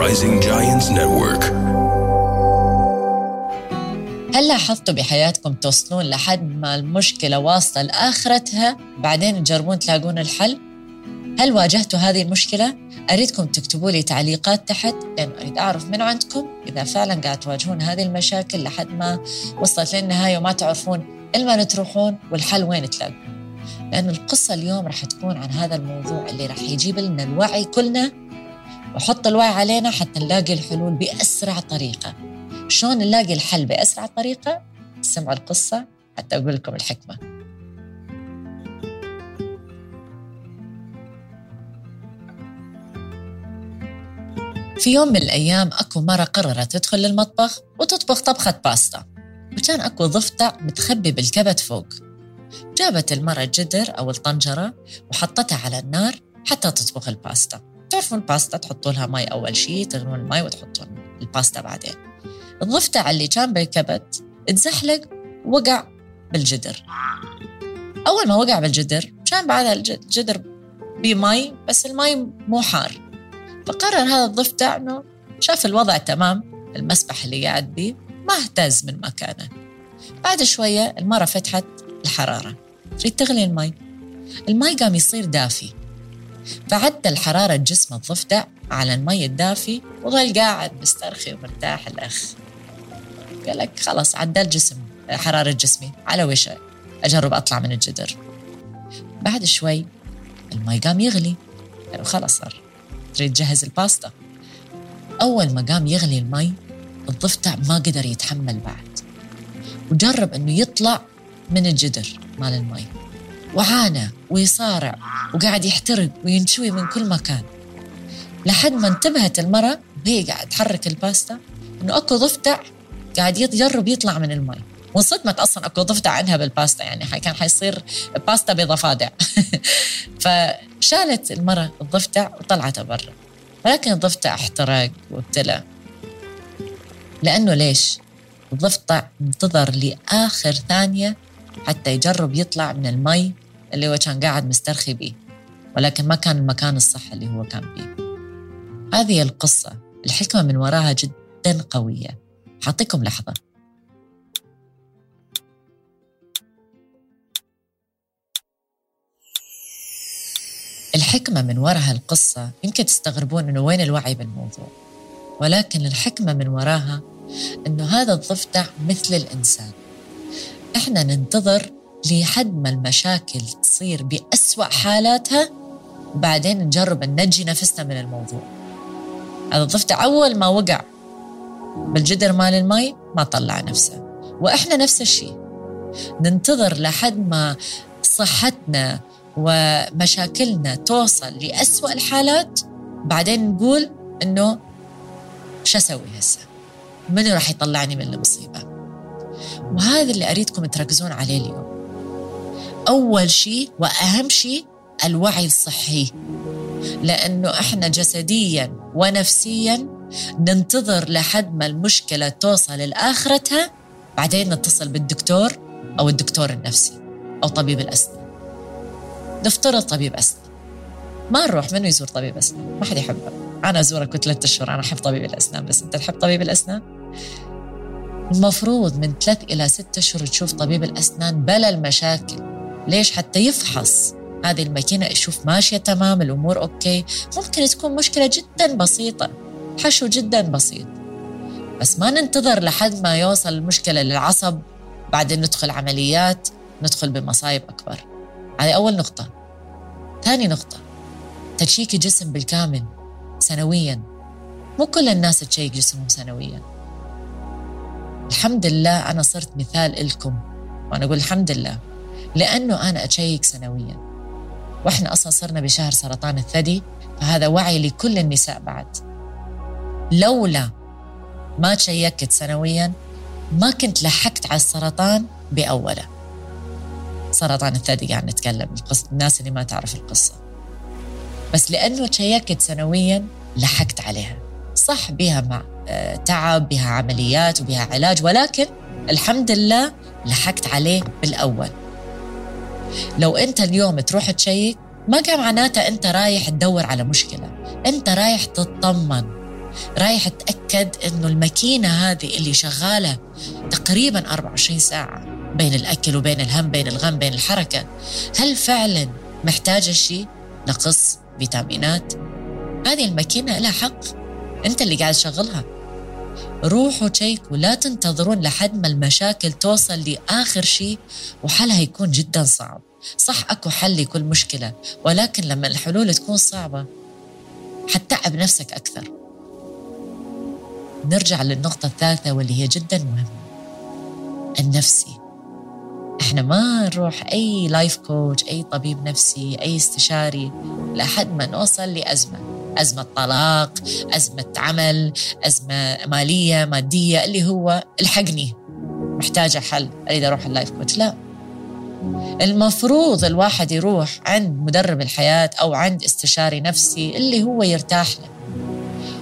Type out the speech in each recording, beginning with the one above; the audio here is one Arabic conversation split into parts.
Rising Giants Network. هل لاحظتوا بحياتكم توصلون لحد ما المشكلة واصلة لآخرتها بعدين تجربون تلاقون الحل؟ هل واجهتوا هذه المشكلة؟ أريدكم تكتبوا لي تعليقات تحت لأنه أريد أعرف من عندكم إذا فعلا قاعد تواجهون هذه المشاكل لحد ما وصلت للنهاية وما تعرفون إلما تروحون والحل وين تلاقون لأن القصة اليوم راح تكون عن هذا الموضوع اللي راح يجيب لنا الوعي كلنا وحط الوعي علينا حتى نلاقي الحلول بأسرع طريقة. شلون نلاقي الحل بأسرع طريقة؟ سمعوا القصة حتى أقول لكم الحكمة. في يوم من الأيام أكو مرة قررت تدخل للمطبخ وتطبخ طبخة باستا. وكان أكو ضفدع متخبي بالكبت فوق. جابت المرة الجدر أو الطنجرة وحطتها على النار حتى تطبخ الباستا. تعرفون الباستا تحطوا لها مي أول شيء تغلون المي وتحطون الباستا بعدين. الضفدع اللي كان بالكبت اتزحلق ووقع بالجدر. أول ما وقع بالجدر كان بعدها الجدر بمي بس المي مو حار. فقرر هذا الضفدع إنه شاف الوضع تمام المسبح اللي قاعد بيه ما اهتز من مكانه. بعد شوية المرة فتحت الحرارة. تريد تغلي المي المي قام يصير دافي. فعدل حرارة جسم الضفدع على المي الدافي وظل قاعد مسترخي ومرتاح الأخ. قال لك خلاص عدل جسم حرارة جسمي على وش أجرب أطلع من الجدر. بعد شوي المي قام يغلي. يعني خلاص صار تريد تجهز الباستا. أول ما قام يغلي المي الضفدع ما قدر يتحمل بعد. وجرب أنه يطلع من الجدر مال المي. وعانى ويصارع وقاعد يحترق وينشوي من كل مكان. لحد ما انتبهت المرة وهي قاعد تحرك الباستا إنه أكو ضفدع قاعد يجرب يطلع من المي وانصدمت أصلا أكو ضفدع عنها بالباستا يعني كان حيصير باستا بضفادع فشالت المرة الضفدع وطلعته برا. ولكن الضفدع احترق وابتلى. لأنه ليش؟ الضفدع انتظر لآخر ثانية حتى يجرب يطلع من المي اللي هو كان قاعد مسترخي بيه. ولكن ما كان المكان الصح اللي هو كان فيه هذه القصة الحكمة من وراها جدا قوية. حاعطيكم لحظة. الحكمة من وراها القصة يمكن تستغربون إنه وين الوعي بالموضوع. ولكن الحكمة من وراها إنه هذا الضفدع مثل الإنسان. إحنا ننتظر لحد ما المشاكل تصير بأسوأ حالاتها وبعدين نجرب ننجي نفسنا من الموضوع. هذا الضفدع أول ما وقع بالجدر مال المي ما طلع نفسه وإحنا نفس الشيء. ننتظر لحد ما صحتنا ومشاكلنا توصل لأسوأ الحالات بعدين نقول إنه شو أسوي هسه؟ منو راح يطلعني من المصيبة؟ وهذا اللي أريدكم تركزون عليه اليوم. أول شيء وأهم شيء الوعي الصحي. لأنه إحنا جسديا ونفسيا ننتظر لحد ما المشكلة توصل لآخرتها بعدين نتصل بالدكتور أو الدكتور النفسي أو طبيب الأسنان. نفترض طبيب أسنان. ما نروح منو يزور طبيب أسنان؟ ما حد يحبه. أنا أزورك ثلاثة أشهر أنا أحب طبيب الأسنان بس أنت تحب طبيب الأسنان؟ المفروض من ثلاث إلى ستة أشهر تشوف طبيب الأسنان بلا المشاكل. ليش؟ حتى يفحص. هذه الماكينة يشوف ماشية تمام الأمور أوكي. ممكن تكون مشكلة جدا بسيطة. حشو جدا بسيط. بس ما ننتظر لحد ما يوصل المشكلة للعصب. بعدين ندخل عمليات ندخل بمصايب أكبر. هذه أول نقطة. ثاني نقطة. تشيك الجسم بالكامل سنويا. مو كل الناس تشيك جسمهم سنويا. الحمد لله أنا صرت مثال إلكم. وأنا أقول الحمد لله. لأنه أنا أشيك سنويا. وإحنا أصلا صرنا بشهر سرطان الثدي فهذا وعي لكل النساء بعد. لولا ما تشيكت سنويا ما كنت لحقت على السرطان بأوله. سرطان الثدي قاعد نتكلم القصة الناس اللي ما تعرف القصة. بس لأنه تشيكت سنويا لحقت عليها. صح بها مع تعب بها عمليات وبها علاج ولكن الحمد لله لحقت عليه بالأول. لو أنت اليوم تروح تشيك ما كان معناته أنت رايح تدور على مشكلة. أنت رايح تطمن رايح تأكد أنه الماكينة هذه اللي شغالة تقريبا 24 ساعة بين الأكل وبين الهم بين الغم بين الحركة. هل فعلا محتاجة شيء؟ نقص فيتامينات. هذه الماكينة لها حق. أنت اللي قاعد تشغلها. روحوا تشيكوا لا تنتظرون لحد ما المشاكل توصل لآخر شيء وحلها يكون جدا صعب. صح أكو حل لكل مشكلة ولكن لما الحلول تكون صعبة حتتعب نفسك أكثر. نرجع للنقطة الثالثة واللي هي جدا مهمة. النفسي. إحنا ما نروح أي لايف كوتش أي طبيب نفسي أي استشاري لحد ما نوصل لأزمة. أزمة طلاق أزمة عمل أزمة مالية مادية اللي هو الحقني. محتاجة حل. أريد أروح اللايف كوتش. لا. المفروض الواحد يروح عند مدرب الحياة أو عند استشاري نفسي اللي هو يرتاح له.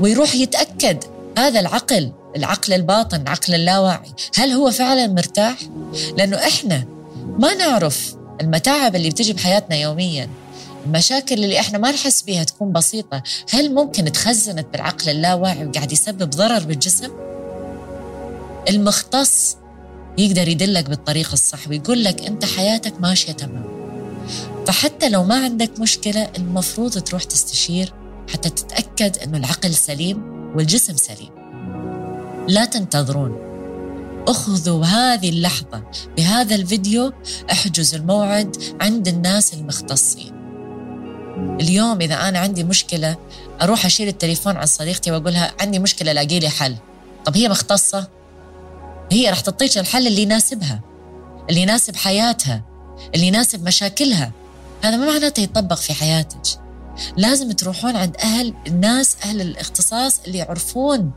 ويروح يتأكد هذا العقل العقل الباطن عقل اللاواعي هل هو فعلا مرتاح؟ لأنه إحنا ما نعرف المتاعب اللي بتجي بحياتنا يوميا. المشاكل اللي إحنا ما نحس بها تكون بسيطة. هل ممكن تخزنت بالعقل اللاواعي وقاعد يسبب ضرر بالجسم؟ المختص يقدر يدلك بالطريق الصح ويقول لك أنت حياتك ماشية تمام. فحتى لو ما عندك مشكلة المفروض تروح تستشير حتى تتأكد إنه العقل سليم والجسم سليم. لا تنتظرون. أخذوا هذه اللحظة بهذا الفيديو احجزوا الموعد عند الناس المختصين. اليوم إذا أنا عندي مشكلة أروح أشيل التليفون عن صديقتي وأقولها عندي مشكلة لاقي لي حل. طب هي مختصة؟ هي راح تعطيك الحل اللي يناسبها اللي يناسب حياتها اللي يناسب مشاكلها. هذا ما معناته يطبق في حياتك. لازم تروحون عند أهل الناس أهل الاختصاص اللي يعرفون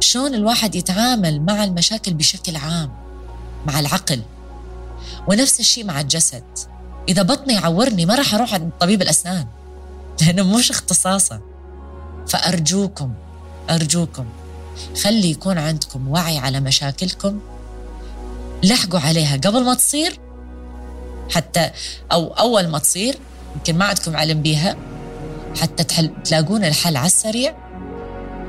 شلون الواحد يتعامل مع المشاكل بشكل عام مع العقل. ونفس الشيء مع الجسد. إذا بطني يعورني ما راح أروح عند طبيب الأسنان لأنه مش اختصاصه. فأرجوكم أرجوكم خلي يكون عندكم وعي على مشاكلكم. لحقوا عليها قبل ما تصير حتى أو أول ما تصير يمكن ما عندكم علم بيها حتى تحل تلاقون الحل على السريع.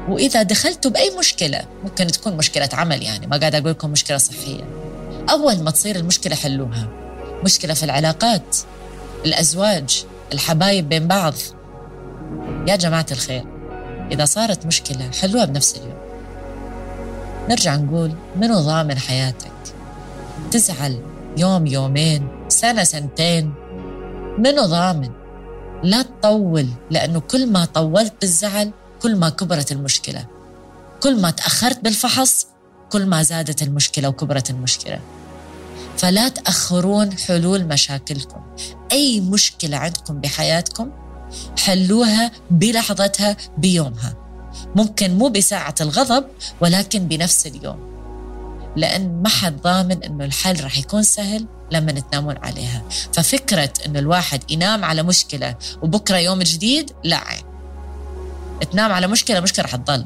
وإذا دخلتوا بأي مشكلة ممكن تكون مشكلة عمل يعني ما قاعد أقول لكم مشكلة صحية. أول ما تصير المشكلة حلوها. مشكلة في العلاقات الأزواج الحبايب بين بعض. يا جماعة الخير إذا صارت مشكلة حلوها بنفس اليوم. نرجع نقول منو ضامن حياتك؟ تزعل يوم يومين سنة سنتين. منو ضامن؟ لا تطول لأنه كل ما طولت بالزعل كل ما كبرت المشكلة. كل ما تأخرت بالفحص كل ما زادت المشكلة وكبرت المشكلة. فلا تأخرون حلول مشاكلكم. أي مشكلة عندكم بحياتكم حلوها بلحظتها بيومها. ممكن مو بساعة الغضب ولكن بنفس اليوم. لأن ما حد ضامن أنه الحل رح يكون سهل لما تنامون عليها. ففكرة أنه الواحد ينام على مشكلة وبكرة يوم جديد لا. عين تنام على مشكلة مشكلة رح تضل.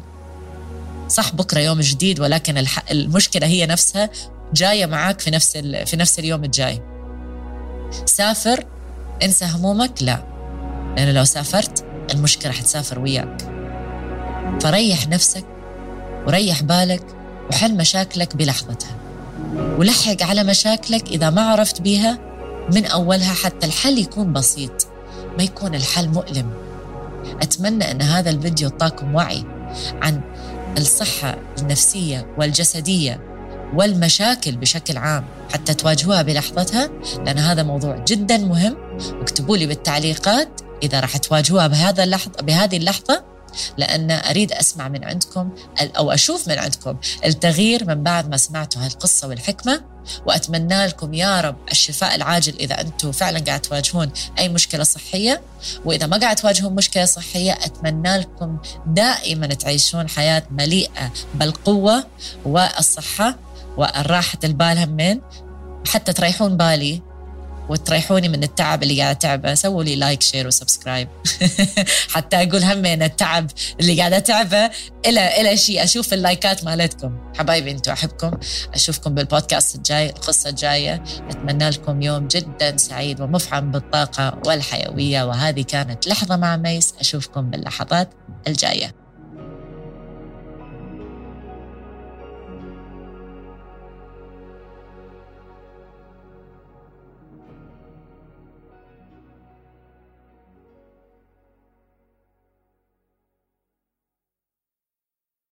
صح بكرة يوم جديد ولكن. المشكلة هي نفسها جاية معك في نفس. في نفس اليوم الجاي. سافر انسى همومك لا. لأنه لو سافرت المشكلة رح تسافر وياك. فريح نفسك وريح بالك وحل مشاكلك بلحظتها. ولحق على مشاكلك إذا ما عرفت بيها من أولها حتى الحل يكون بسيط ما يكون الحل مؤلم. أتمنى أن هذا الفيديو طاكم وعي عن الصحة النفسية والجسدية والمشاكل بشكل عام حتى تواجهوها بلحظتها لأن هذا موضوع جدا مهم. واكتبوا لي بالتعليقات إذا راح تواجهوها بهذا اللحظة بهذه اللحظة لأن أريد أسمع من عندكم أو أشوف من عندكم التغيير من بعد ما سمعتوا هالقصة والحكمة. وأتمنى لكم يا رب الشفاء العاجل إذا أنتم فعلا قاعد تواجهون أي مشكلة صحية. وإذا ما قاعد تواجهون مشكلة صحية أتمنى لكم دائما تعيشون حياة مليئة بالقوة والصحة. والراحة البال همين. حتى تريحون بالي وتريحوني من التعب اللي قاعدة اتعبه سووا لي like share و subscribe حتى أقول همين التعب اللي قاعدة أتعبه. إلى إلى شيء. أشوف اللايكات مالتكم. حبايبي أنتم أحبكم. أشوفكم بالبودكاست الجاي القصة الجاية. أتمنى لكم يوم جدا سعيد ومفعم بالطاقة والحيوية. وهذه كانت لحظة مع ميس. أشوفكم باللحظات الجاية.